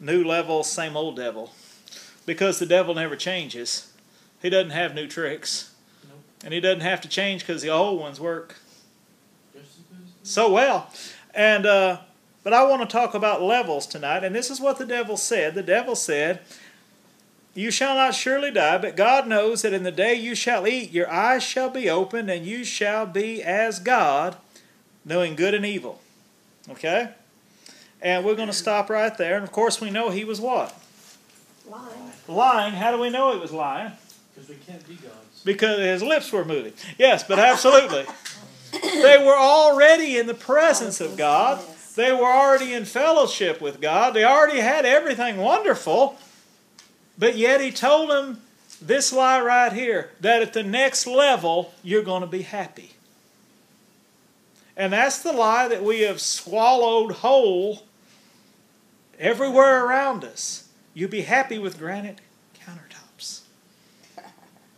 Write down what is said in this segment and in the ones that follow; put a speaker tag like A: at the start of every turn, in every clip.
A: new level, same old devil. Because the devil never changes. He doesn't have new tricks.
B: Nope.
A: And he doesn't have to change because the old ones work
B: Just as good as
A: so well. And uh, but I want to talk about levels tonight, and this is what the devil said. The devil said, "You shall not surely die, but God knows that in the day you shall eat, your eyes shall be opened, and you shall be as God, knowing good and evil." Okay. And we're going to stop right there. And of course, we know he was what?
C: Lying.
A: Lying. How do we know he was lying?
B: Because we can't be gods.
A: Because his lips were moving. Yes, but absolutely. they were already in the presence of oh, God.
C: Yes.
A: They were already in fellowship with God. They already had everything wonderful. But yet he told them this lie right here that at the next level, you're going to be happy. And that's the lie that we have swallowed whole everywhere around us. You'll be happy with granite countertops.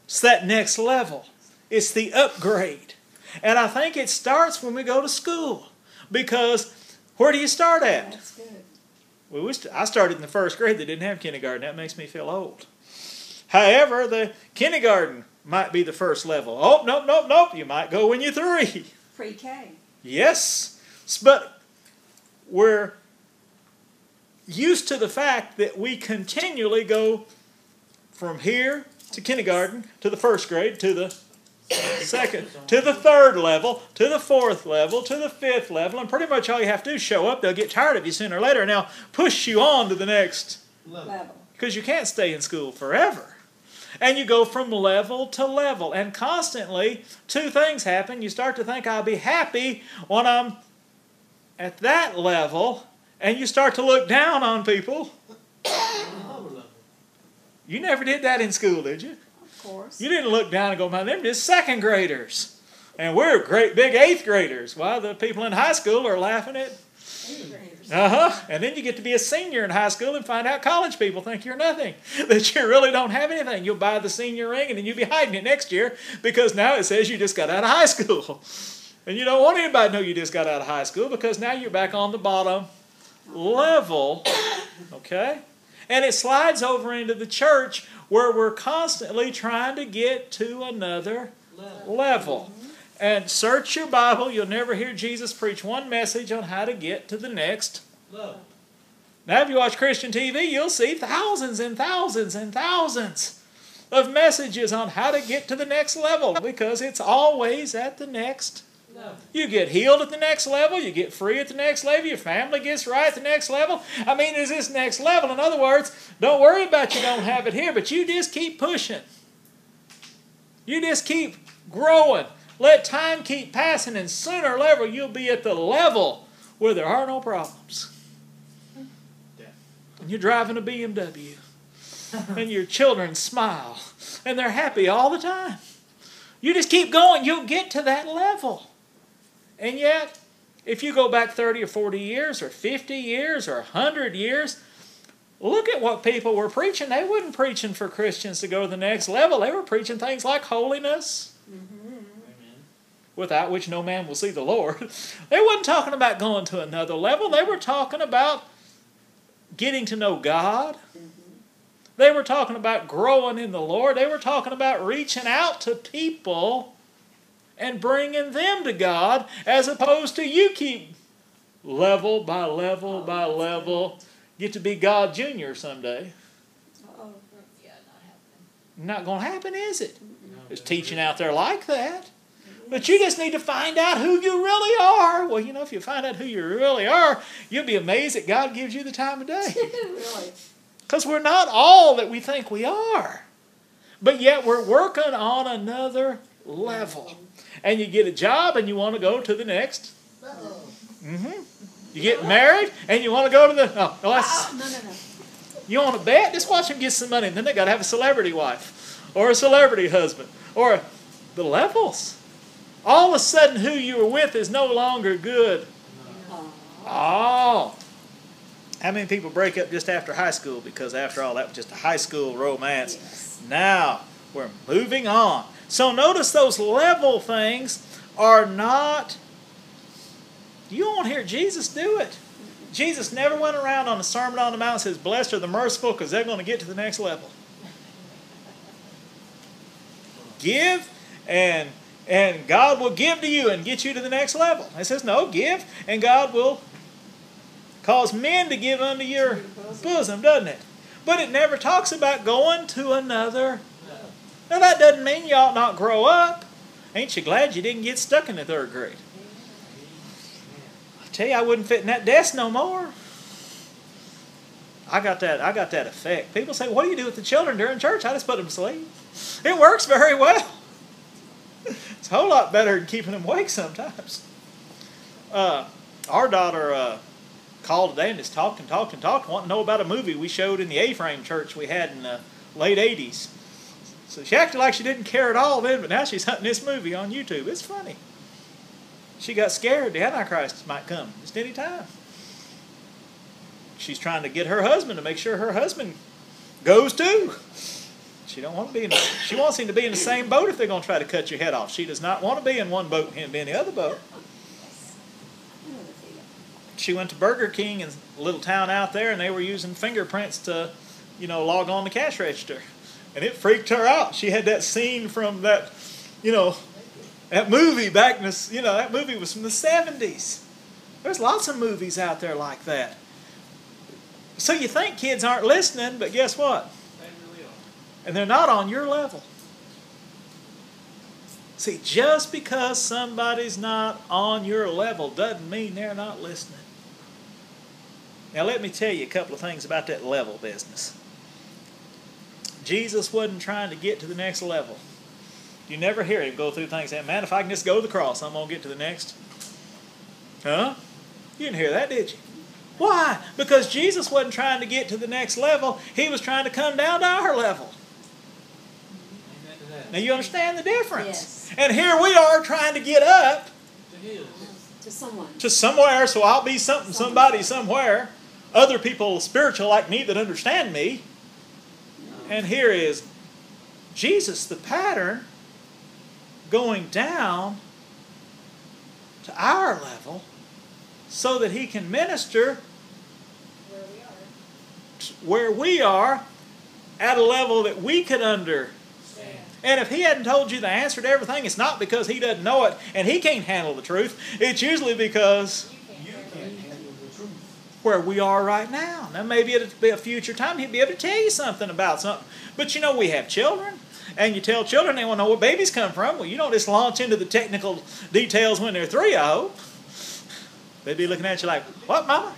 A: It's that next level. It's the upgrade. And I think it starts when we go to school. Because where do you start at?
C: That's good.
A: Well, we st- I started in the first grade. They didn't have kindergarten. That makes me feel old. However, the kindergarten might be the first level. Oh, nope, nope, nope. You might go when you're three.
C: Pre-K.
A: Yes. But we're used to the fact that we continually go from here to kindergarten, to the first grade, to the second, to the third level, to the fourth level, to the fifth level, and pretty much all you have to do is show up. They'll get tired of you sooner or later, and they'll push you on to the next
B: Level.
C: Level.
A: because you can't stay in school forever. And you go from level to level, and constantly two things happen. You start to think, I'll be happy when I'm at that level, and you start to look down on people. You never did that in school, did you?
C: Of course.
A: You didn't look down and go, man, them just second graders. And we're great big eighth graders. While the people in high school are laughing at
C: Eighth graders.
A: Uh huh. And then you get to be a senior in high school and find out college people think you're nothing, that you really don't have anything. You'll buy the senior ring and then you'll be hiding it next year because now it says you just got out of high school. And you don't want anybody to know you just got out of high school because now you're back on the bottom level. Okay? And it slides over into the church where we're constantly trying to get to another
B: Level.
A: level. And search your Bible, you'll never hear Jesus preach one message on how to get to the next
B: Level.
A: now, if you watch Christian TV, you'll see thousands and thousands and thousands of messages on how to get to the next level because it's always at the next.
B: Level.
A: You get healed at the next level, you get free at the next level, your family gets right at the next level. I mean, is this next level? In other words, don't worry about you don't have it here, but you just keep pushing. You just keep growing. Let time keep passing, and sooner or later you'll be at the level where there are no problems
B: Yeah.
A: and you're driving a BMW, and your children smile, and they're happy all the time. You just keep going, you'll get to that level. And yet, if you go back 30 or 40 years, or 50 years, or 100 years, look at what people were preaching. They weren't preaching for Christians to go to the next level, they were preaching things like holiness,
B: Amen.
A: without which no man will see the Lord. They wasn't talking about going to another level. They were talking about getting to know God. Mm-hmm. They were talking about growing in the Lord. They were talking about reaching out to people and bringing them to God as opposed to you keep level by level by level. Get to be God Junior someday.
D: Not
A: going to happen, is it? There's teaching out there like that. But you just need to find out who you really are. Well, you know, if you find out who you really are, you'll be amazed that God gives you the time of day.
C: really?
A: Because we're not all that we think we are. But yet we're working on another level. And you get a job and you want to go to the next.
C: Uh-oh.
A: hmm You get married and you want to go to the. Oh, well, that's,
C: Oh, no, no, no.
A: you want to bet? Just watch them get some money. And then they got to have a celebrity wife or a celebrity husband or the levels. All of a sudden, who you were with is no longer good.
C: Oh.
A: Oh. How many people break up just after high school because, after all, that was just a high school romance?
C: Yes.
A: Now, we're moving on. So, notice those level things are not. You won't hear Jesus do it. Jesus never went around on the Sermon on the Mount and says, Blessed are the merciful because they're going to get to the next level. Give and and God will give to you and get you to the next level. It says, No, give, and God will cause men to give unto your bosom, doesn't it? But it never talks about going to another. Now that doesn't mean you ought not grow up. Ain't you glad you didn't get stuck in the third grade? I tell you, I wouldn't fit in that desk no more. I got that. I got that effect. People say, "What do you do with the children during church?" I just put them to sleep. It works very well. It's a whole lot better than keeping them awake sometimes. Uh, our daughter uh, called today and just talked and talked and talked, wanting to know about a movie we showed in the A-frame church we had in the late '80s. So she acted like she didn't care at all then, but now she's hunting this movie on YouTube. It's funny. She got scared the Antichrist might come just any time. She's trying to get her husband to make sure her husband goes too. She don't want to be in. She wants him to be in the same boat if they're going to try to cut your head off. She does not want to be in one boat and him be in the other boat. She went to Burger King in a little town out there, and they were using fingerprints to, you know, log on the cash register, and it freaked her out. She had that scene from that, you know, that movie back in the, you know, that movie was from the seventies. There's lots of movies out there like that. So you think kids aren't listening, but guess what? And they're not on your level. See, just because somebody's not on your level doesn't mean they're not listening. Now, let me tell you a couple of things about that level business. Jesus wasn't trying to get to the next level. You never hear him go through things saying, Man, if I can just go to the cross, I'm going to get to the next. Huh? You didn't hear that, did you? Why? Because Jesus wasn't trying to get to the next level, he was trying to come down to our level.
B: Amen to that.
A: Now you understand the difference.
C: Yes.
A: And here we are trying to get up
B: To his.
C: To someone.
A: to somewhere, so I'll be something, somebody, somewhere. Other people spiritual like me that understand me. And here is Jesus, the pattern, going down to our level so that he can minister
D: Where we are.
A: at a level that we could
B: understand.
A: And if he hadn't told you the answer to everything, it's not because he doesn't know it and he can't handle the truth. It's usually because
B: You can't handle the truth.
A: Where we are right now. Now, maybe it'll be a future time he'll be able to tell you something about something. But you know, we have children, and you tell children they want to know where babies come from. Well, you don't just launch into the technical details when they're three, I hope. They'd be looking at you like, What, Mama?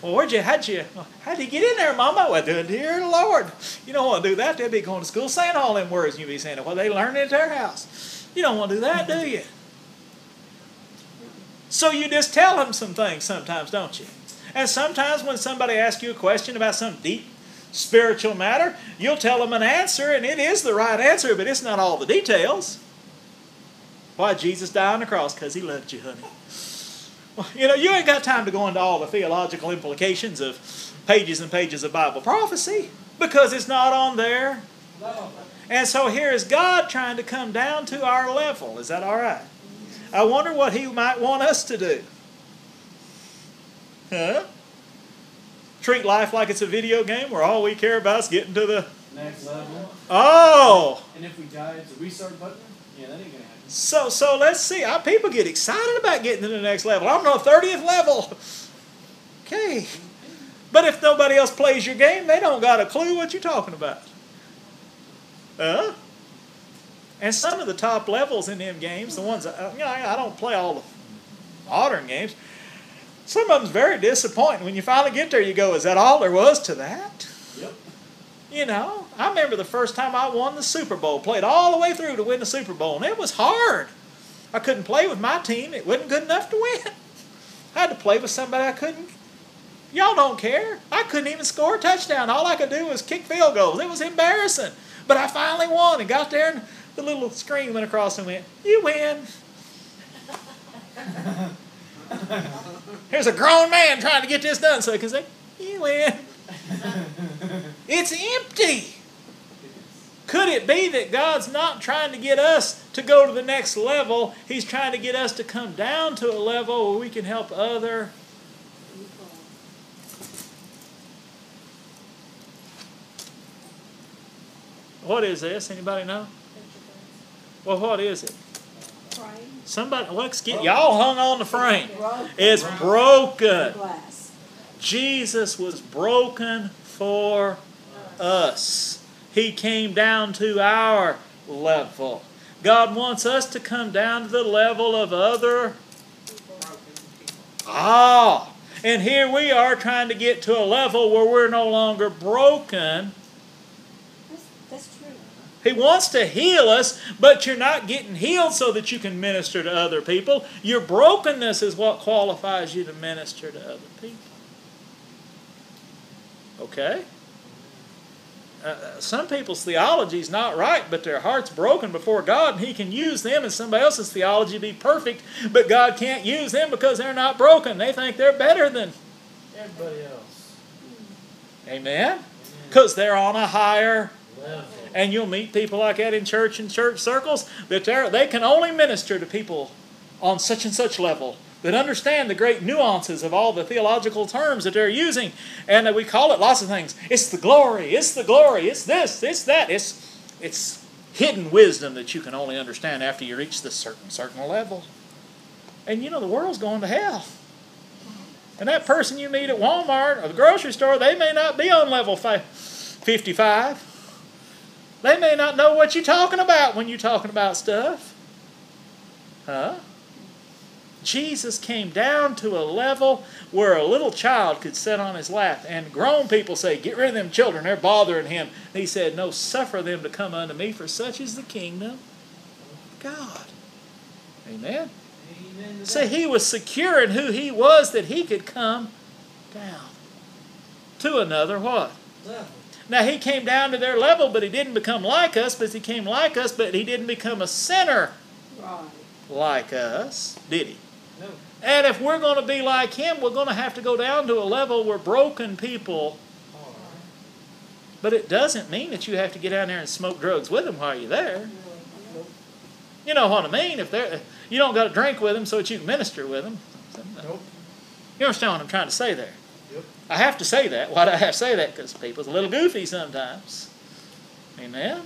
A: Well, where'd you, how'd you, how'd you get in there, Mama? Well, dear Lord. You don't want to do that. They'd be going to school saying all them words, you'd be saying, Well, they learned it at their house. You don't want to do that, do you? So you just tell them some things sometimes, don't you? And sometimes when somebody asks you a question about some deep spiritual matter, you'll tell them an answer, and it is the right answer, but it's not all the details. Why Jesus died on the cross? Because he loved you, honey. Well, you know, you ain't got time to go into all the theological implications of pages and pages of Bible prophecy because it's not on there.
B: No.
A: And so here is God trying to come down to our level. Is that all right? I wonder what He might want us to do. Huh? Treat life like it's a video game where all we care about is getting to the.
B: Next level.
A: Oh!
B: And if we die, it's a restart button. Yeah, that ain't gonna happen.
A: So, so let's see. Our people get excited about getting to the next level. I'm on the 30th level. Okay. But if nobody else plays your game, they don't got a clue what you're talking about. Huh? And some of the top levels in them games, the ones, that, you know, I I don't play all the modern games. Some of them's very disappointing. When you finally get there, you go, is that all there was to that?
B: Yep.
A: You know, I remember the first time I won the Super Bowl, played all the way through to win the Super Bowl, and it was hard. I couldn't play with my team, it wasn't good enough to win. I had to play with somebody I couldn't. Y'all don't care. I couldn't even score a touchdown. All I could do was kick field goals. It was embarrassing. But I finally won and got there, and the little screen went across and went, You win. Here's a grown man trying to get this done so he can say, Elan, it's empty. Could it be that God's not trying to get us to go to the next level? He's trying to get us to come down to a level where we can help other What is this? Anybody know? Well, what is it? Somebody, let's get y'all hung on the frame. It's broken. Jesus was broken for us. He came down to our level. God wants us to come down to the level of other. Ah, and here we are trying to get to a level where we're no longer broken.
C: That's, that's true.
A: He wants to heal us, but you're not getting healed so that you can minister to other people. Your brokenness is what qualifies you to minister to other people. Okay? Uh, some people's theology is not right, but their heart's broken before God, and He can use them and somebody else's theology to be perfect, but God can't use them because they're not broken. They think they're better than.
B: Everybody else.
A: Amen? Because they're on a higher
B: Level.
A: And you'll meet people like that in church and church circles that they can only minister to people on such and such level that understand the great nuances of all the theological terms that they're using and that we call it lots of things. It's the glory it's the glory it's this it's that. It's it's hidden wisdom that you can only understand after you reach this certain certain level. And you know the world's going to hell. And that person you meet at Walmart or the grocery store they may not be on level fi- 55 they may not know what you're talking about when you're talking about stuff. Huh? Jesus came down to a level where a little child could sit on his lap, and grown people say, Get rid of them children, they're bothering him. And he said, No, suffer them to come unto me, for such is the kingdom of God. Amen.
B: Amen that.
A: he was secure in who he was that he could come down to another what?
B: Level.
A: Now he came down to their level, but he didn't become like us, but he came like us, but he didn't become a sinner
C: Right.
A: like us, did he?
B: No.
A: And if we're going to be like him, we're going to have to go down to a level where broken people. But it doesn't mean that you have to get down there and smoke drugs with them while you're there. You know what I mean? If they're, you don't got to drink with them so that you can minister with them.
B: Nope.
A: You understand what I'm trying to say there? I have to say that. Why do I have to say that? Because people's a little goofy sometimes. Amen?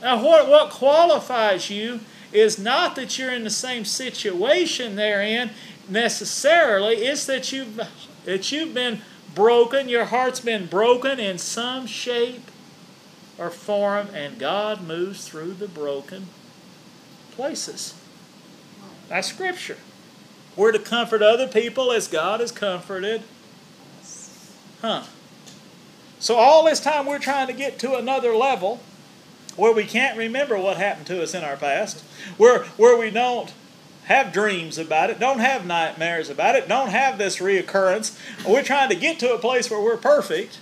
A: Now, what, what qualifies you is not that you're in the same situation they're in necessarily, it's that you've, that you've been broken, your heart's been broken in some shape or form, and God moves through the broken places. That's Scripture. We're to comfort other people as God has comforted. Huh. So, all this time we're trying to get to another level where we can't remember what happened to us in our past, where, where we don't have dreams about it, don't have nightmares about it, don't have this reoccurrence. We're trying to get to a place where we're perfect,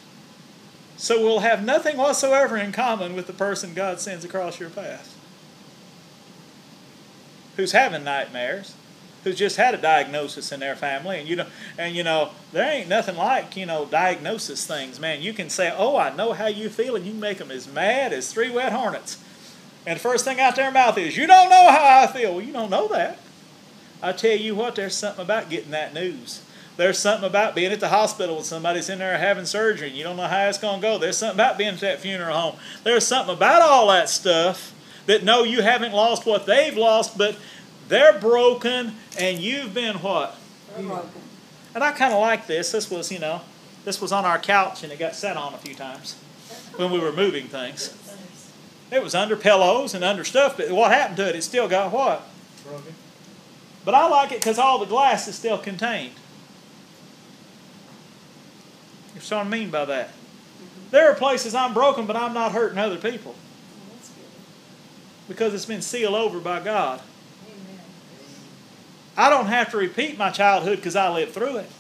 A: so we'll have nothing whatsoever in common with the person God sends across your path who's having nightmares, who's just had a diagnosis in their family, and you know, and you know, there ain't nothing like you know diagnosis things, man. You can say, "Oh, I know how you feel," and you make them as mad as three wet hornets. And the first thing out their mouth is, "You don't know how I feel." Well, you don't know that. I tell you what, there's something about getting that news. There's something about being at the hospital when somebody's in there having surgery and you don't know how it's going to go. There's something about being at that funeral home. There's something about all that stuff that no, you haven't lost what they've lost, but they're broken and you've been what?
C: Broken.
A: And I kind of like this. This was, you know, this was on our couch and it got sat on a few times when we were moving things. It was under pillows and under stuff, but what happened to it? It still got what?
B: Broken.
A: But I like it because all the glass is still contained. You see what I mean by that? Mm-hmm. There are places I'm broken, but I'm not hurting other people
C: Well, that's good.
A: because it's been sealed over by God.
D: Amen.
A: I don't have to repeat my childhood because I lived through it.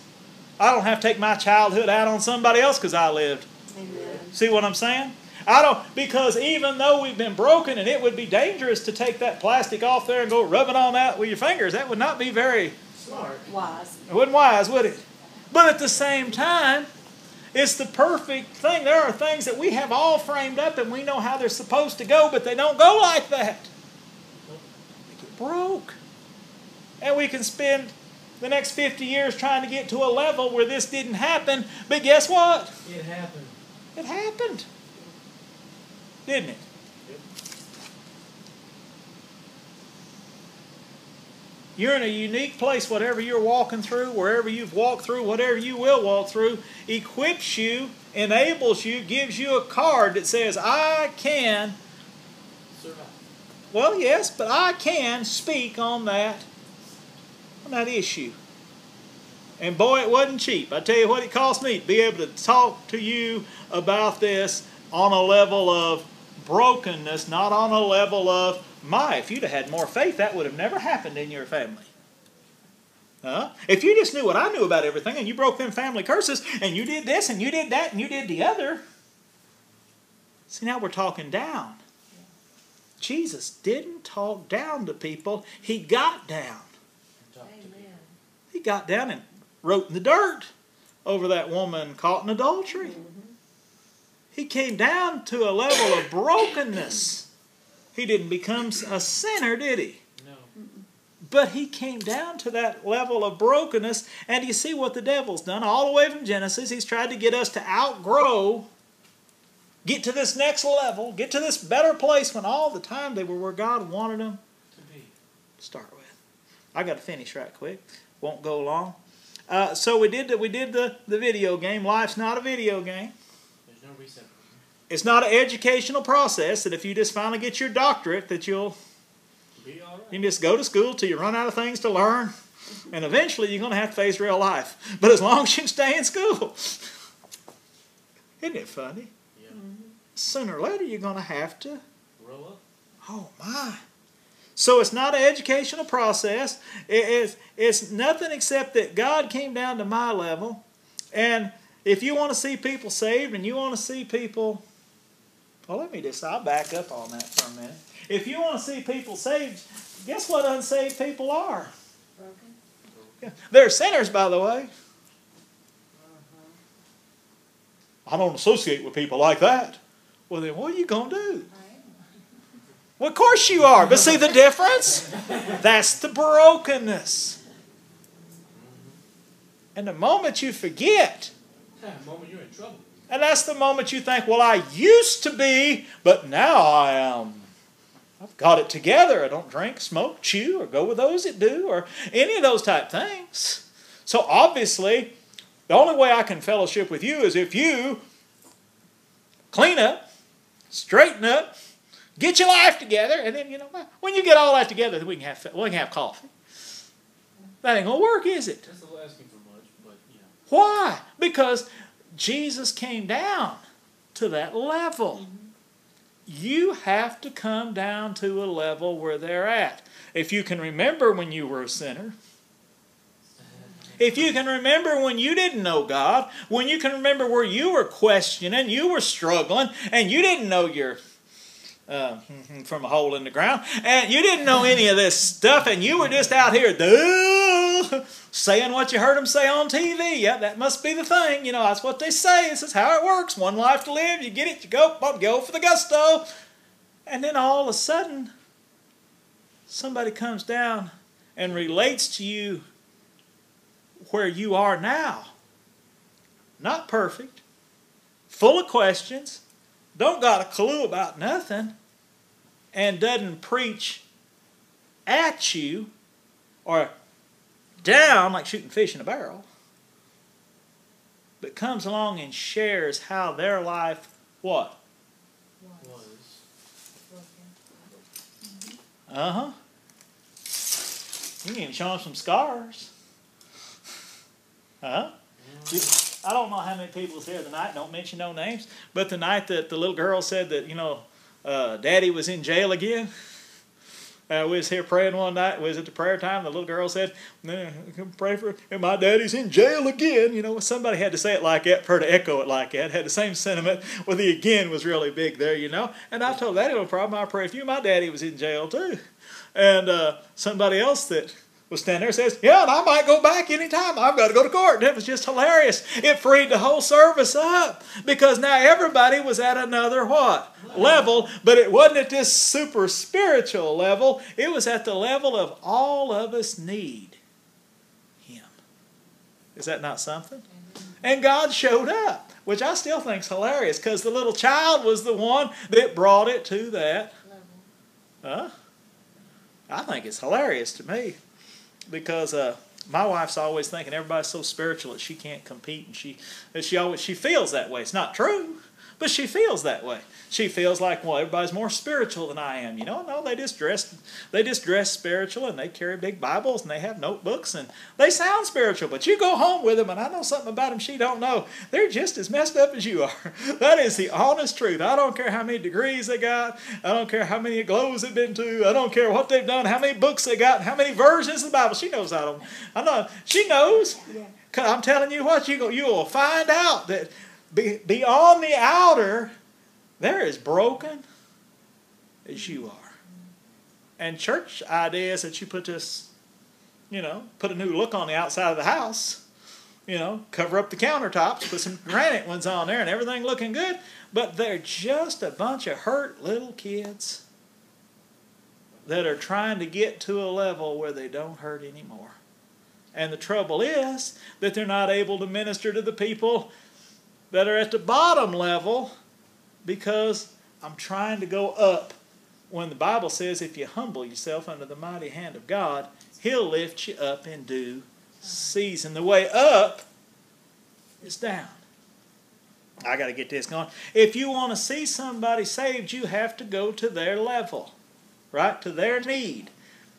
A: I don't have to take my childhood out on somebody else because I lived.
C: Amen.
A: See what I'm saying? I don't because even though we've been broken and it would be dangerous to take that plastic off there and go rub it on that with your fingers, that would not be very
B: Smart.
C: Wise.
A: it wouldn't wise, would it? But at the same time, it's the perfect thing. There are things that we have all framed up and we know how they're supposed to go, but they don't go like that. They get broke. And we can spend the next 50 years trying to get to a level where this didn't happen, but guess what?
B: It happened.
A: It happened. didn't it? You're in a unique place, whatever you're walking through, wherever you've walked through, whatever you will walk through, equips you, enables you, gives you a card that says, I can,
B: Survive.
A: well, yes, but I can speak on that, on that issue. And boy, it wasn't cheap. I tell you what it cost me to be able to talk to you about this on a level of brokenness, not on a level of my. If you'd have had more faith, that would have never happened in your family. Huh? If you just knew what I knew about everything and you broke them family curses and you did this and you did that and you did the other. See, now we're talking down. Jesus didn't talk down to people, he got down.
B: Talk to me.
C: Amen.
A: He got down and wrote in the dirt over that woman caught in adultery. He came down to a level of brokenness. He didn't become a sinner, did he?
B: No.
A: But he came down to that level of brokenness, and you see what the devil's done all the way from Genesis. He's tried to get us to outgrow, get to this next level, get to this better place when all the time they were where God wanted them
B: To be.
A: to start with. I got to finish right quick. Won't go long. Uh, so we did the, we did the, the video game. Life's not a video game.
B: There's no reset button.
A: It's not an educational process that if you just finally get your doctorate that you'll
B: Be all
A: you can just go to school till you run out of things to learn, and eventually you're going to have to face real life. But as long as you stay in school, isn't it funny?
B: Yeah.
A: Sooner or later you're going to have to
B: Roll up.
A: Oh my. So it's not an educational process. It's, it's nothing except that God came down to my level. And if you want to see people saved and you want to see people, well, let me just, I'll back up on that for a minute. If you want to see people saved, guess what unsaved people are?
C: Broken.
A: They're sinners, by the way. Uh-huh. I don't associate with people like that. Well, then what are you going to do? Well, of course you are. But see the difference? That's the brokenness. And the moment you forget,
B: The moment you're in trouble.
A: and that's the moment you think, well, I used to be, but now I am. I've got it together. I don't drink, smoke, chew, or go with those that do, or any of those type things. So obviously, the only way I can fellowship with you is if you clean up, straighten up, get your life together, and then you know when you get all that together, then we can have we can have coffee. That ain't gonna work, is it?
B: That's asking for much, but you.
A: Why? Because Jesus came down to that level. Mm-hmm. You have to come down to a level where they're at. If you can remember when you were a sinner, if you can remember when you didn't know God, when you can remember where you were questioning, you were struggling, and you didn't know your uh, from a hole in the ground, and you didn't know any of this stuff, and you were just out here duh, saying what you heard them say on TV. Yeah, that must be the thing. You know, that's what they say. This is how it works. One life to live. You get it, you go, bump, go for the gusto. And then all of a sudden, somebody comes down and relates to you where you are now. Not perfect, full of questions, don't got a clue about nothing, and doesn't preach at you or down like shooting fish in a barrel, but comes along and shares how their life, what?
B: Was.
A: Uh huh. You can even show them some scars. Huh? I don't know how many people was here tonight. Don't mention no names. But the night that the little girl said that you know, uh, Daddy was in jail again. Uh, we was here praying one night. We was at the prayer time. The little girl said, pray for." And my daddy's in jail again. You know, somebody had to say it like that, for her to echo it like that. Had the same sentiment. Well, the again was really big there, you know. And I told Daddy, no problem. I pray for you. My daddy was in jail too. And uh, somebody else that was standing there says, Yeah, and I might go back anytime. I've got to go to court. And it was just hilarious. It freed the whole service up because now everybody was at another what? Level, but it wasn't at this super spiritual level. It was at the level of all of us need Him. Is that not something? And God showed up, which I still think's hilarious because the little child was the one that brought it to that.
D: Level.
A: Huh? I think it's hilarious to me because uh, my wife's always thinking everybody's so spiritual that she can't compete, and she she always she feels that way. It's not true, but she feels that way. She feels like well, everybody's more spiritual than I am. You know, no, they just dress they just dress spiritual, and they carry big Bibles, and they have notebooks, and they sound spiritual. But you go home with them, and I know something about them she don't know. They're just as messed up as you are. That is the honest truth. I don't care how many degrees they got. I don't care how many glows they've been to. I don't care what they've done, how many books they got, how many versions of the Bible. She knows I don't. I know she knows.
D: Yeah.
A: I'm telling you what, you go, you will find out that be, beyond the outer, they're as broken as you are. And church ideas that you put this, you know, put a new look on the outside of the house, you know, cover up the countertops, put some granite ones on there, and everything looking good. But they're just a bunch of hurt little kids that are trying to get to a level where they don't hurt anymore. And the trouble is that they're not able to minister to the people that are at the bottom level because I'm trying to go up. When the Bible says, if you humble yourself under the mighty hand of God, He'll lift you up in due season. The way up is down. I got to get this going. If you want to see somebody saved, you have to go to their level, right? To their need.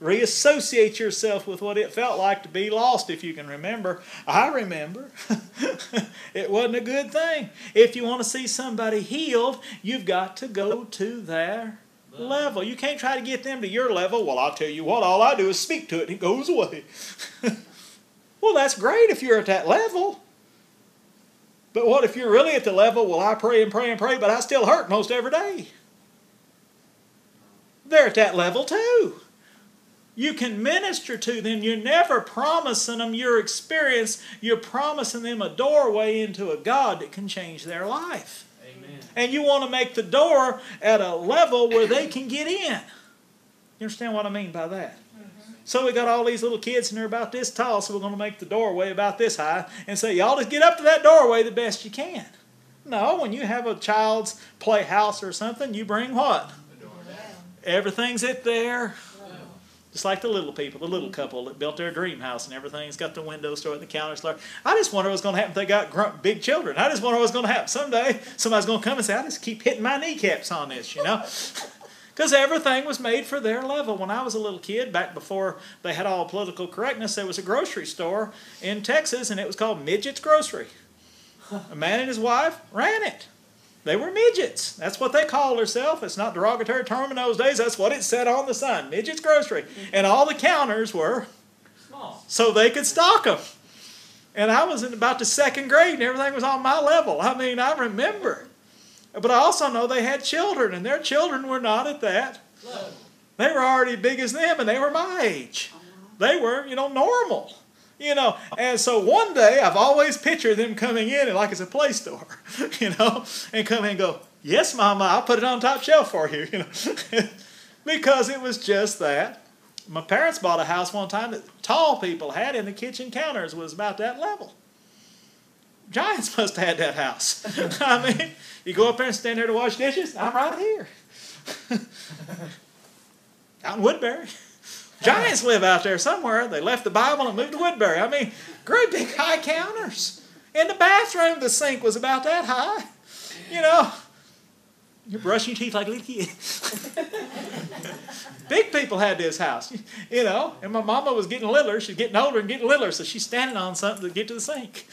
A: Reassociate yourself with what it felt like to be lost, if you can remember. I remember. it wasn't a good thing. If you want to see somebody healed, you've got to go to their level. You can't try to get them to your level. Well, I'll tell you what, all I do is speak to it and it goes away. well, that's great if you're at that level. But what if you're really at the level, well, I pray and pray and pray, but I still hurt most every day? They're at that level too. You can minister to them. You're never promising them your experience. You're promising them a doorway into a God that can change their life.
B: Amen.
A: And you want to make the door at a level where they can get in. You understand what I mean by that? Mm-hmm. So we got all these little kids and they're about this tall, so we're going to make the doorway about this high and say, y'all just get up to that doorway the best you can. No, when you have a child's playhouse or something, you bring what?
B: The door down.
A: Everything's at there. Just like the little people, the little couple that built their dream house and everything's got the window store and the counter store. I just wonder what's going to happen if they got grunt, big children. I just wonder what's going to happen. Someday somebody's going to come and say, I just keep hitting my kneecaps on this, you know? Because everything was made for their level. When I was a little kid, back before they had all political correctness, there was a grocery store in Texas and it was called Midget's Grocery. A man and his wife ran it. They were midgets. That's what they called themselves. It's not derogatory term in those days. That's what it said on the sign. Midget's Grocery. Mm-hmm. And all the counters were
B: Small.
A: so they could stock them. And I was in about the second grade and everything was on my level. I mean, I remember. But I also know they had children and their children were not at that. They were already big as them and they were my age. Uh-huh. They were, you know, normal. You know, and so one day I've always pictured them coming in and like it's a play store, you know, and come in and go, Yes, Mama, I'll put it on top shelf for you, you know. because it was just that. My parents bought a house one time that tall people had and the kitchen counters was about that level. Giants must have had that house. I mean, you go up there and stand there to wash dishes, I'm right here. out in Woodbury. Giants live out there somewhere. They left the Bible and moved to Woodbury. I mean, great big high counters. In the bathroom, the sink was about that high. You know, you're brushing your teeth like a little kid. big people had this house, you know, and my mama was getting littler. She's getting older and getting littler, so she's standing on something to get to the sink.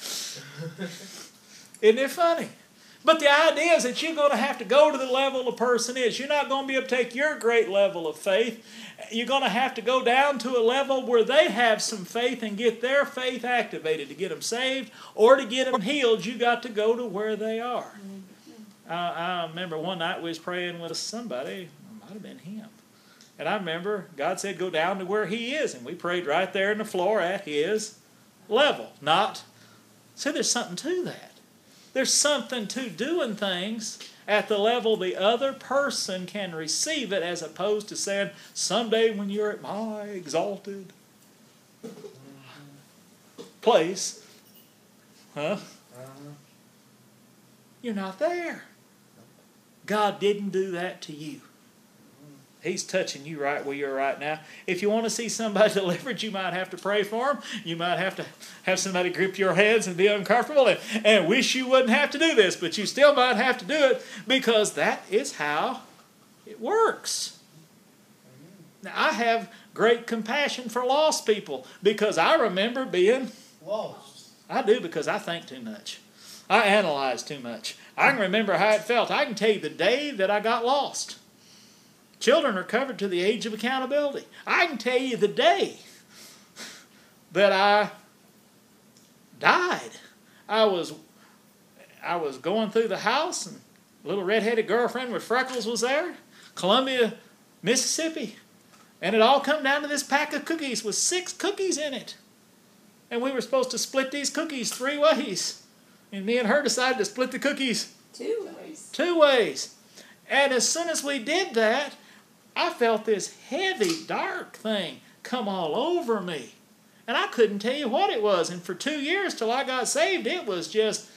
A: Isn't it funny? But the idea is that you're going to have to go to the level a person is. You're not going to be able to take your great level of faith. You're going to have to go down to a level where they have some faith and get their faith activated to get them saved or to get them healed. You got to go to where they are. Mm-hmm. I, I remember one night we was praying with somebody. It might have been him. And I remember God said, go down to where he is. And we prayed right there in the floor at his level. Not, see, there's something to that. There's something to doing things at the level the other person can receive it as opposed to saying, someday when you're at my exalted place, huh? Uh-huh. you're not there. God didn't do that to you. He's touching you right where you're right now. If you want to see somebody delivered, you might have to pray for them. You might have to have somebody grip your hands and be uncomfortable and, and wish you wouldn't have to do this, but you still might have to do it because that is how it works. Now, I have great compassion for lost people because I remember being
E: Lost.
A: I do because I think too much. I analyze too much. I can remember how it felt. I can tell you the day that I got lost. Children are covered to the age of accountability. I can tell you the day that I died. I was I was going through the house and a little red-headed girlfriend with freckles was there, Columbia, Mississippi. And it all come down to this pack of cookies with six cookies in it. And we were supposed to split these cookies three ways. And me and her decided to split the cookies
C: Two ways.
A: two ways. And as soon as we did that, I felt this heavy, dark thing come all over me. And I couldn't tell you what it was. And for two years till I got saved, it was just,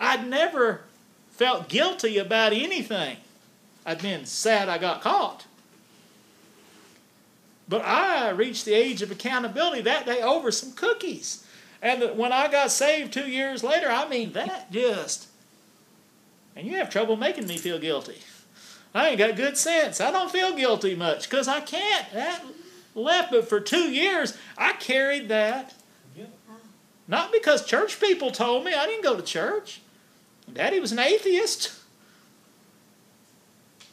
A: I'd never felt guilty about anything. I'd been sad I got caught. But I reached the age of accountability that day over some cookies. And when I got saved two years later, I mean, that just, and you have trouble making me feel guilty. I ain't got good sense. I don't feel guilty much because I can't. That left, but for two years, I carried that. Not because church people told me. I didn't go to church. Daddy was an atheist.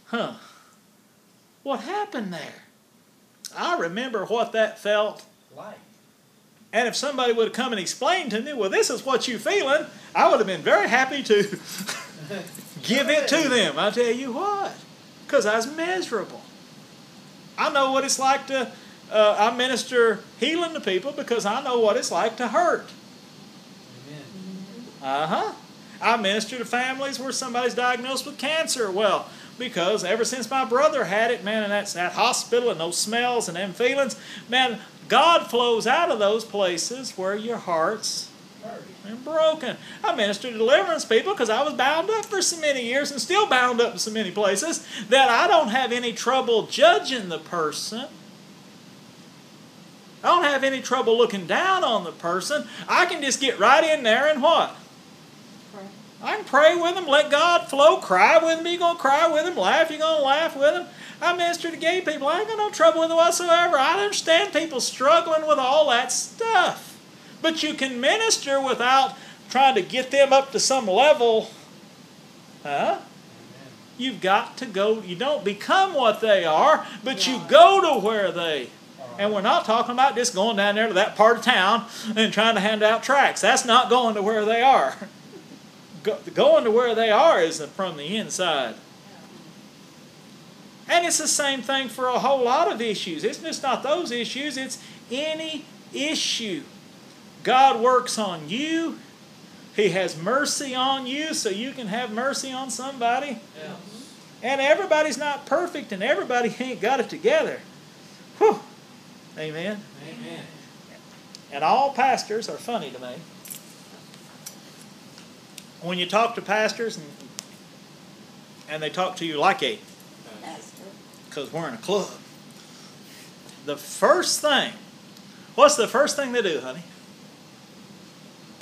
A: Huh. What happened there? I remember what that felt.
E: like.
A: And if somebody would have come and explained to me, well, this is what you're feeling, I would have been very happy to give it to them. I tell you what, because I was miserable. I know what it's like to, uh, I minister healing to people because I know what it's like to hurt.
E: Amen.
A: Uh huh. I minister to families where somebody's diagnosed with cancer. Well, because ever since my brother had it, man, and that's that hospital and those smells and them feelings, man, God flows out of those places where your heart's Been broken. I minister to deliverance people because I was bound up for so many years and still bound up in so many places that I don't have any trouble judging the person. I don't have any trouble looking down on the person. I can just get right in there and what?
C: Pray.
A: I can pray with them, let God flow, cry with them. You're going to cry with them, laugh, you're going to laugh with them. I minister to gay people. I ain't got no trouble with it whatsoever. I understand people struggling with all that stuff. But you can minister without trying to get them up to some level. Huh? You've got to go. You don't become what they are, but you go to where they. And we're not talking about just going down there to that part of town and trying to hand out tracts. That's not going to where they are. Go, going to where they are is from the inside. And it's the same thing for a whole lot of issues. It's just not those issues, it's any issue. God works on you. He has mercy on you so you can have mercy on somebody.
B: Yeah.
A: And everybody's not perfect and everybody ain't got it together. Whew. Amen.
B: Amen.
A: And all pastors are funny to me. When you talk to pastors and, and they talk to you like a,
C: Pastor.
A: because we're in a club, the first thing, what's the first thing they do, honey?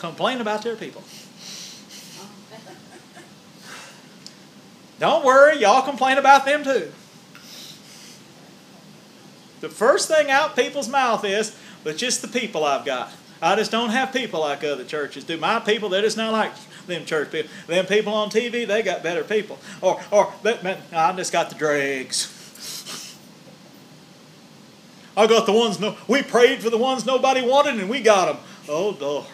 A: Complain about their people. Don't worry, y'all complain about them too. The first thing out people's mouth is, but just the people I've got. I just don't have people like other churches do. My people, they're just not like them church people. Them people on TV, they got better people. Or, or man, I just got the dregs. I got the ones no. We prayed for the ones nobody wanted, and we got them. Oh Lord.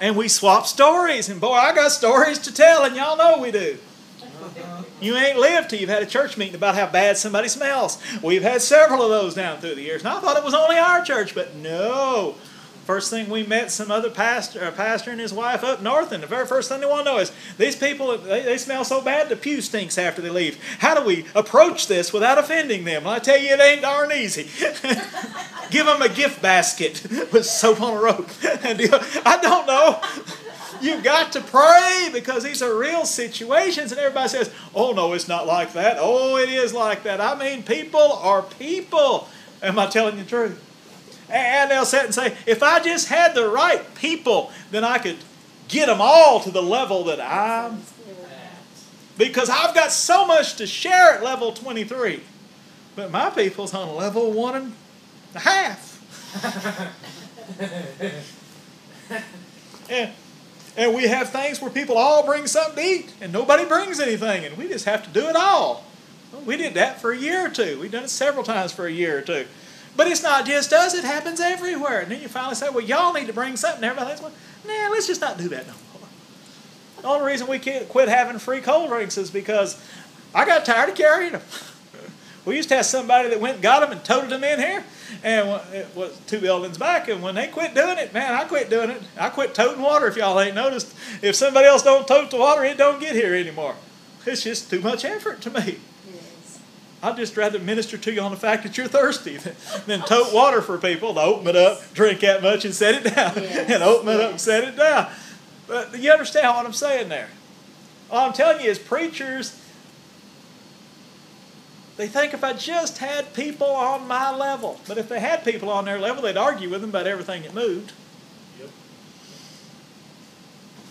A: and we swap stories, and boy, I got stories to tell, and y'all know we do. You ain't lived till you've had a church meeting about how bad somebody smells. We've had several of those down through the years. And I thought it was only our church, but no. First thing we met some other pastor, a pastor and his wife up north, and the very first thing they want to know is these people they, they smell so bad the pew stinks after they leave. How do we approach this without offending them? Well, I tell you, it ain't darn easy. Give them a gift basket with soap on a rope. I don't know. You've got to pray because these are real situations, and everybody says, "Oh no, it's not like that." Oh, it is like that. I mean, people are people. Am I telling you the truth? And they'll sit and say, "If I just had the right people, then I could get them all to the level that I'm." Because I've got so much to share at level 23. But my people's on level one and a half. and, and we have things where people all bring something to eat and nobody brings anything and we just have to do it all. Well, we did that for a year or two. We've done it several times for a year or two. But it's not just us, it happens everywhere. And then you finally say, well, y'all need to bring something. Everybody's like, nah, let's just not do that no more. The only reason we can't quit having free cold drinks is because I got tired of carrying them. We used to have somebody that went and got them and toted them in here, and it was two buildings back. And when they quit doing it, man, I quit doing it. I quit toting water. If y'all ain't noticed, if somebody else don't tote the water, it don't get here anymore. It's just too much effort to me.
C: Yes.
A: I'd just rather minister to you on the fact that you're thirsty than, than tote water for people to open it up, drink that much, and set it down,
C: Yes,
A: and open it up and set it down. But you understand what I'm saying there? All I'm telling you is preachers, they think if I just had people on my level. But if they had people on their level, they'd argue with them about everything that moved.
E: Yep.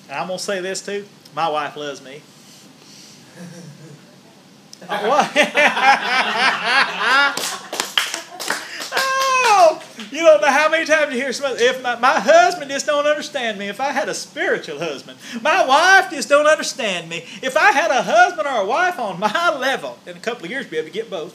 A: And I'm going to say this too. My wife loves me. Uh, oh, you don't know how many times you hear somebody. If my, my husband just don't understand me, if I had a spiritual husband, my wife just don't understand me. If I had a husband or a wife on my level, in a couple of years, be able to get both.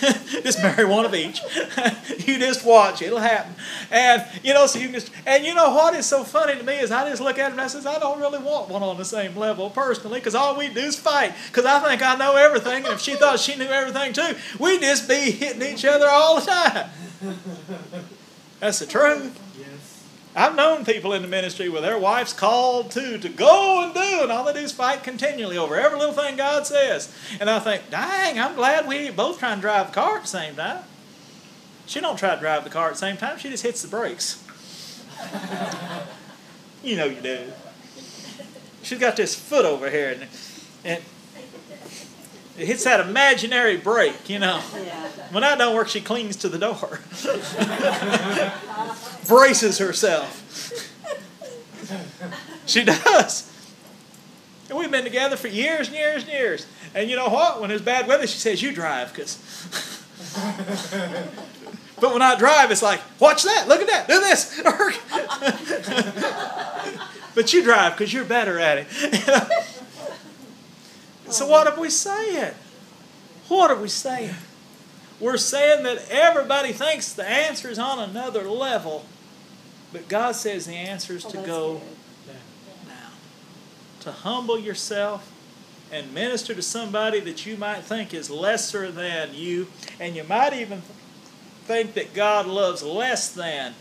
A: just marry one of each. you just watch; it'll happen. And you know, so you just. And you know what is so funny to me is I just look at him and I says, I don't really want one on the same level personally, because all we do is fight. Because I think I know everything, and if she thought she knew everything too, we'd just be hitting each other all the time. That's the truth.
E: Yes.
A: I've known people in the ministry where their wife's called to to go and do, and all they do is fight continually over every little thing God says. And I think, dang, I'm glad we ain't both trying to drive the car at the same time. She don't try to drive the car at the same time. She just hits the brakes. you know you do. She's got this foot over here, and, and it hits that imaginary brake, you know.
C: Yeah.
A: When that don't work, she clings to the door. Braces herself. She does. And we've been together for years and years and years. And you know what? When it's bad weather, she says, You drive, because. but when I drive, it's like, Watch that, look at that, do this. but you drive because you're better at it. So, what are we saying? What are we saying? We're saying that everybody thinks the answer is on another level, but God says the answer is
C: Well,
A: to go now. To humble yourself and minister to somebody that you might think is lesser than you, and you might even think that God loves less than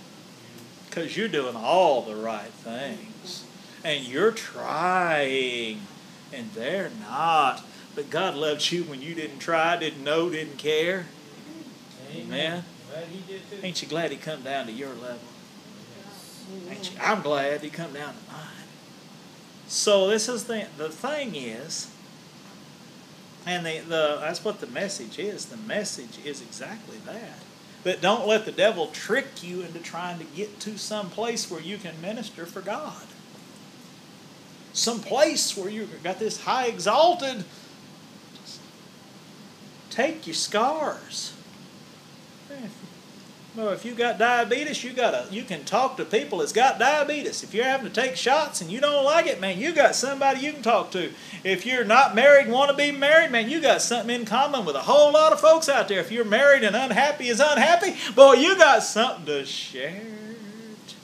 A: because you're doing all the right things and you're trying and they're not. But God loves you when you didn't try, didn't know, didn't care. Amen.
E: Glad he did too.
A: Ain't you glad He come down to your level? Ain't you? I'm glad He come down to mine. So this is the the thing is, and the, the that's what the message is. The message is exactly that. But don't let the devil trick you into trying to get to some place where you can minister for God. Some place where you've got this high exalted. Take your scars. Well, if you got diabetes, you got to you can talk to people that's got diabetes. If you're having to take shots and you don't like it, man, you got somebody you can talk to. If you're not married and want to be married, man, you got something in common with a whole lot of folks out there. If you're married and unhappy is unhappy, boy, you got something to share too.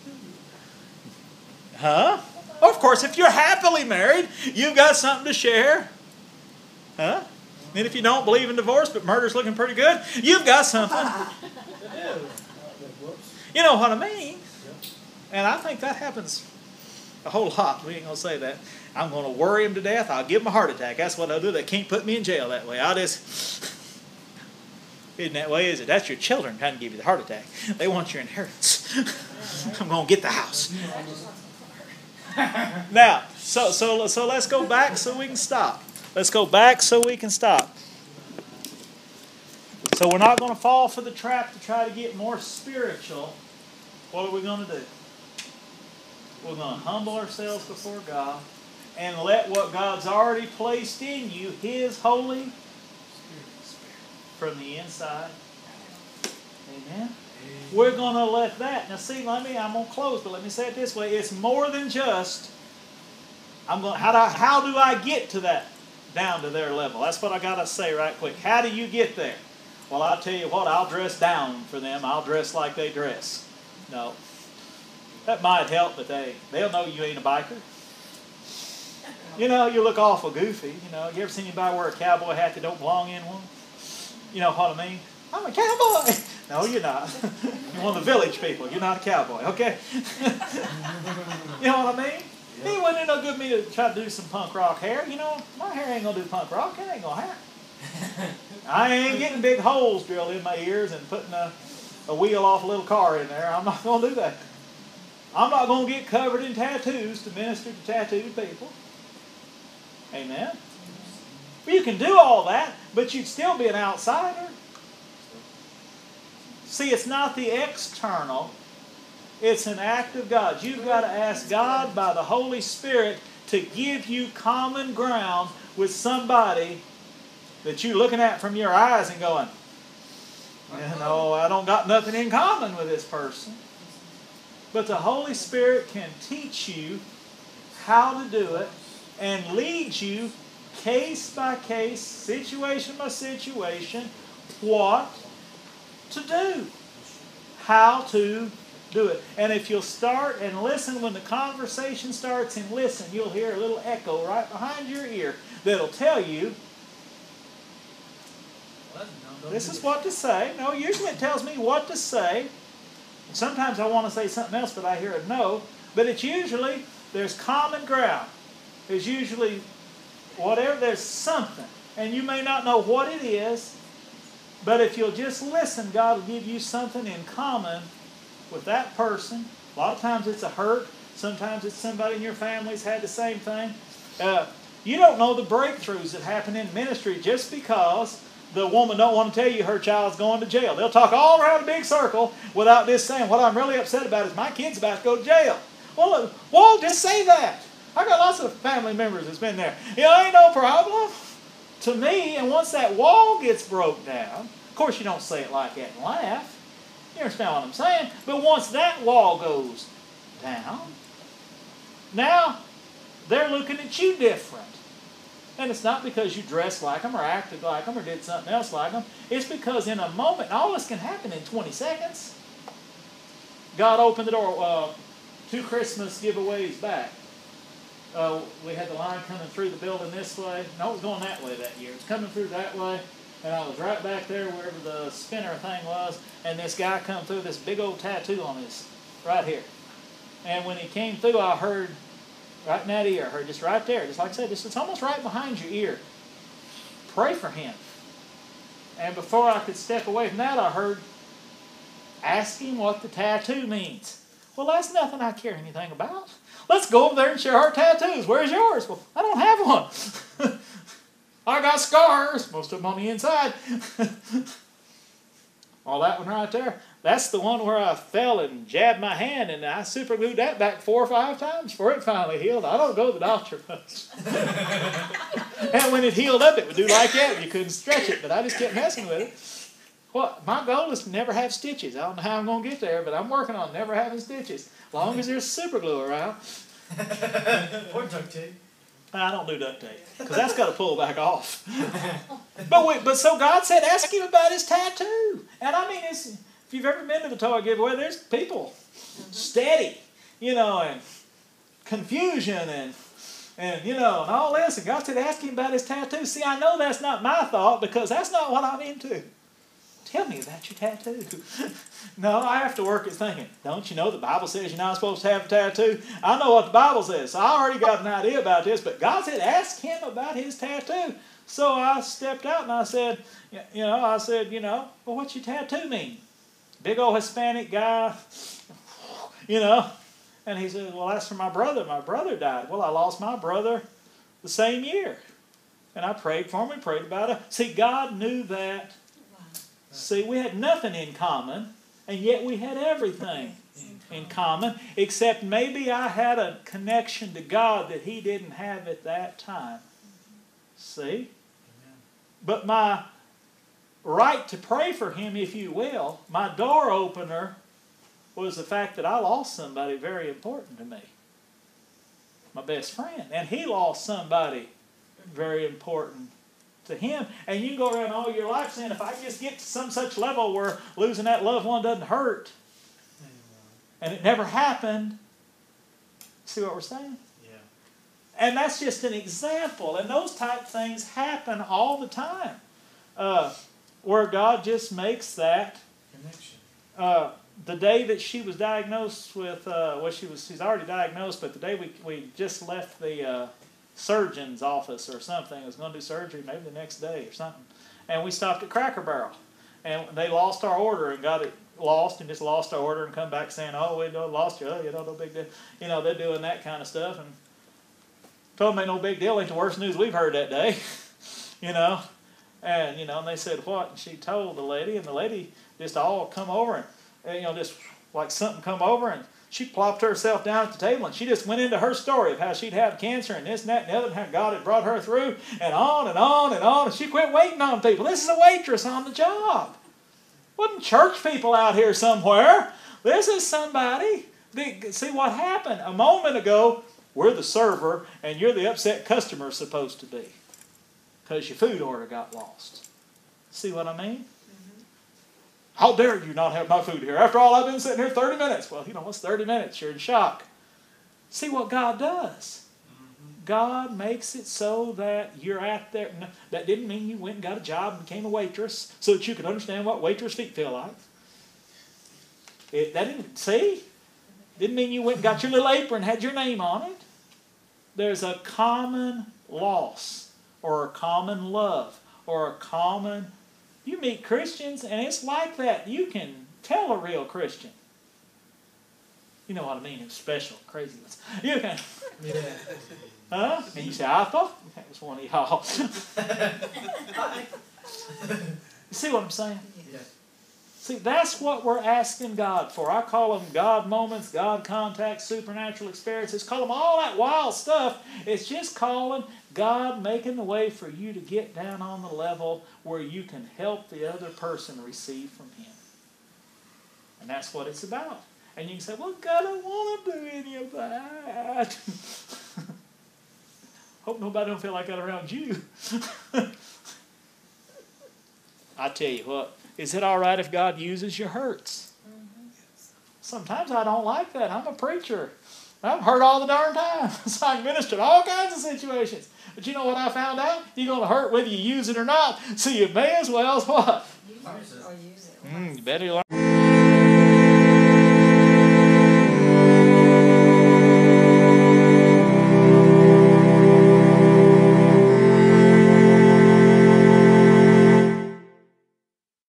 A: Huh? Of course, if you're happily married, you've got something to share. Huh? And if you don't believe in divorce, but murder's looking pretty good, you've got something. You know what I mean? And I think that happens a whole lot. We ain't gonna say that. I'm gonna worry him to death. I'll give him a heart attack. That's what I'll do. They can't put me in jail that way. I'll just isn't that way, is it? That's your children trying to give you the heart attack. They want your inheritance. I'm gonna get the house. Now, so so so let's go back so we can stop. Let's go back so we can stop. So we're not going to fall for the trap to try to get more spiritual. What are we going to do? We're going to humble ourselves before God and let what God's already placed in you, His Holy Spirit, from the inside. Amen. We're going to let that. Now, see, let me. I'm going to close, but let me say it this way: It's more than just. I'm going. How do I, how do I get to that down to their level? That's what I got to say right quick. How do you get there? Well, I'll tell you what. I'll dress down for them. I'll dress like they dress. No, that might help, but they they'll know you ain't a biker. You know, you look awful goofy. You know, you ever seen anybody wear a cowboy hat that don't belong in one? You know what I mean? I'm a cowboy. No, you're not. You're one of the village people. You're not a cowboy, okay? you know what I mean? He wouldn't it no good me to try to do some punk rock hair. You know, my hair ain't gonna do punk rock. It ain't gonna happen. I ain't getting big holes drilled in my ears and putting a, a wheel off a little car in there. I'm not gonna do that. I'm not gonna get covered in tattoos to minister to tattooed people. Amen. Well, you can do all that, but you'd still be an outsider. See, it's not the external, it's an act of God. You've got to ask God by the Holy Spirit to give you common ground with somebody that you're looking at from your eyes and going, you know, I don't got nothing in common with this person. But the Holy Spirit can teach you how to do it and lead you case by case, situation by situation, what to do, how to do it. And if you'll start and listen when the conversation starts and listen, you'll hear a little echo right behind your ear that'll tell you this is what to say. No, usually it tells me what to say. Sometimes I want to say something else, but I hear a no. But it's usually there's common ground. There's usually whatever, there's something. And you may not know what it is, but if you'll just listen, God will give you something in common with that person. A lot of times it's a hurt. Sometimes it's somebody in your family's had the same thing. Uh, you don't know the breakthroughs that happen in ministry just because the woman don't want to tell you her child's going to jail. They'll talk all around a big circle without just saying, what I'm really upset about is my kid's about to go to jail. Well, well, just say that. I got lots of family members that's been there. You know, ain't no problem to me. And once that wall gets broke down, of course you don't say it like that and laugh. You understand what I'm saying? But once that wall goes down, now they're looking at you different. And it's not because you dressed like them or acted like them or did something else like them. It's because in a moment, all this can happen in 20 seconds. God opened the door. Uh, two Christmas giveaways back. Uh, we had the line coming through the building this way. No, it was going that way that year. It was coming through that way. And I was right back there wherever the spinner thing was. And this guy come through this big old tattoo on his, right here. And when he came through, I heard right in that ear. I heard just right there, just like I said, just, it's almost right behind your ear. Pray for him. And before I could step away from that, I heard, ask him what the tattoo means. Well, that's nothing I care anything about. Let's go over there and share our tattoos. Where's yours? Well, I don't have one. I got scars, most of them on the inside. All that one right there. That's the one where I fell and jabbed my hand, and I super glued that back four or five times before it finally healed. I don't go to the doctor much. and when it healed up, it would do like that. You couldn't stretch it, but I just kept messing with it. Well, my goal is to never have stitches. I don't know how I'm going to get there, but I'm working on never having stitches. Long as there's super glue around.
B: or duct tape.
A: I don't do duct tape because that's got to pull back off. but wait, but so God said, ask him about his tattoo. And I mean, it's, if you've ever been to the toy giveaway, there's people mm-hmm. steady, you know, and confusion and and you know and all this. And God said, ask him about his tattoo. See, I know that's not my thought because that's not what I'm into. Tell me about your tattoo. no, I have to work at thinking. Don't you know the Bible says you're not supposed to have a tattoo? I know what the Bible says. So I already got an idea about this, but God said, ask him about his tattoo. So I stepped out and I said, you know, I said, you know, well, what's your tattoo mean? Big old Hispanic guy, you know, And he said, Well, that's for my brother. My brother died. Well, I lost my brother the same year. And I prayed for him. We prayed about it. See, God knew that. See, we had nothing in common, and yet we had everything in common, except maybe I had a connection to God that he didn't have at that time. See? But my right to pray for him, if you will, my door opener was the fact that I lost somebody very important to me. My best friend. And he lost somebody very important to him. And you can go around all your life saying, if I just get to some such level where losing that loved one doesn't hurt, and it never happened, see what we're saying?
B: Yeah.
A: And that's just an example. And those type things happen all the time. Uh, where God just makes that.
B: Connection.
A: Uh, the day that she was diagnosed with, uh, well, she was she's already diagnosed, but the day we, we just left the uh, surgeon's office or something, I was going to do surgery maybe the next day or something, and we stopped at Cracker Barrel, and they lost our order and got it lost and just lost our order and come back saying, oh, we lost you, oh, you know, no big deal, you know, they're doing that kind of stuff, and told me no big deal, ain't the worst news we've heard that day, you know, and you know, and they said what, and she told the lady, and the lady just all come over and and, you know, just like something come over and she plopped herself down at the table and she just went into her story of how she'd had cancer and this and that and the other and how God had brought her through and on and on and on. And she quit waiting on people. This is a waitress on the job. Wasn't church people out here somewhere. This is somebody. See what happened a moment ago. We're the server and you're the upset customer supposed to be because your food order got lost. See what I mean? How dare you not have my food here? After all, I've been sitting here 30 minutes. Well, you know, what's 30 minutes? You're in shock. See what God does. God makes it so that you're out there. That didn't mean you went and got a job and became a waitress so that you could understand what waitress feet feel like. It, that didn't, see? Didn't mean you went and got your little apron had your name on it. There's a common loss or a common love or a common you meet Christians, and it's like that. You can tell a real Christian. You know what I mean? It's special, crazy ones. You can.
B: Yeah.
A: Huh? And you say, I thought that was one of y'all. you see what I'm saying?
B: Yeah.
A: See, that's what we're asking God for. I call them God moments, God contacts, supernatural experiences. Call them all that wild stuff. It's just calling God making the way for you to get down on the level where you can help the other person receive from Him. And that's what it's about. And you can say, well, God, I don't want to do any of that. Hope nobody don't feel like that around you. I tell you what, is it all right if God uses your hurts? Mm-hmm. Sometimes I don't like that. I'm a preacher. I'm hurt all the darn time. so I minister in all kinds of situations. But you know what I found out? You're going to hurt whether you use it or not. So you may as well what?
C: Use it or use it.
A: Mm, you better learn.